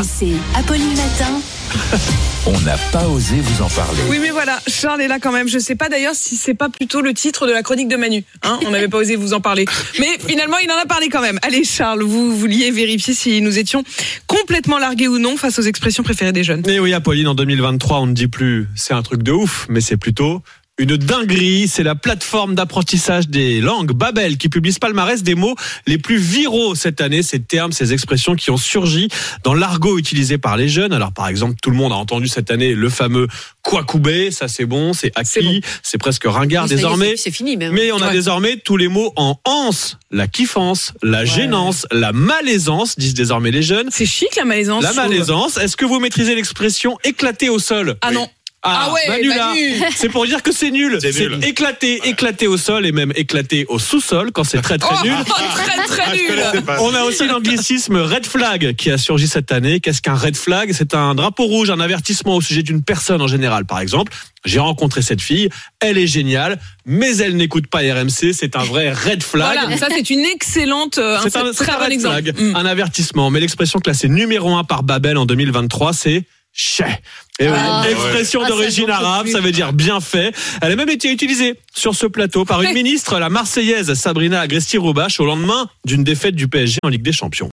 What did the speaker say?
c'est Apolline Matin. on n'a pas osé vous en parler. Oui, mais voilà, Charles est là quand même. Je sais pas d'ailleurs si c'est pas plutôt le titre de la chronique de Manu. Hein on n'avait pas osé vous en parler. Mais finalement, il en a parlé quand même. Allez, Charles, vous vouliez vérifier si nous étions complètement largués ou non face aux expressions préférées des jeunes. Et oui, Apolline, en 2023, on ne dit plus c'est un truc de ouf, mais c'est plutôt une dinguerie. C'est la plateforme d'apprentissage des langues Babel qui publie ce palmarès des mots les plus viraux cette année. Ces termes, ces expressions qui ont surgi dans l'argot utilisé par les jeunes. Alors, par exemple, tout le monde a entendu cette année le fameux Kwakubé. Ça, c'est bon, c'est acquis, c'est presque ringard désormais. C'est fini même. Mais on a Ouais. désormais tous les mots en anse, la kiffance, la gênance, la malaisance, disent désormais les jeunes. C'est chic la malaisance. La malaisance, est-ce que vous maîtrisez l'expression éclater au sol? Ah non. Ah ouais, Manu, là, Manu. c'est pour dire que c'est nul. C'est éclater, éclater au sol et même éclater au sous-sol quand c'est très très Oh, nul. très très Ah, nul. On a aussi l'anglicisme red flag qui a surgi cette année. Qu'est-ce qu'un red flag? C'est un drapeau rouge, un avertissement au sujet d'une personne en général. Par exemple, j'ai rencontré cette fille, elle est géniale, mais elle n'écoute pas RMC. C'est un vrai red flag. Voilà, ça c'est une excellente, euh, C'est un, très un bon red exemple. flag, Mm. un avertissement. Mais l'expression classée numéro un par Babel en 2023, c'est chais. Et oui, Ah, expression ouais. d'origine Ah, peux arabe, ça veut dire bien fait. Elle a même été utilisée sur ce plateau par une ministre, la Marseillaise Sabrina Agresti-Roubache, au lendemain d'une défaite du PSG en Ligue des Champions.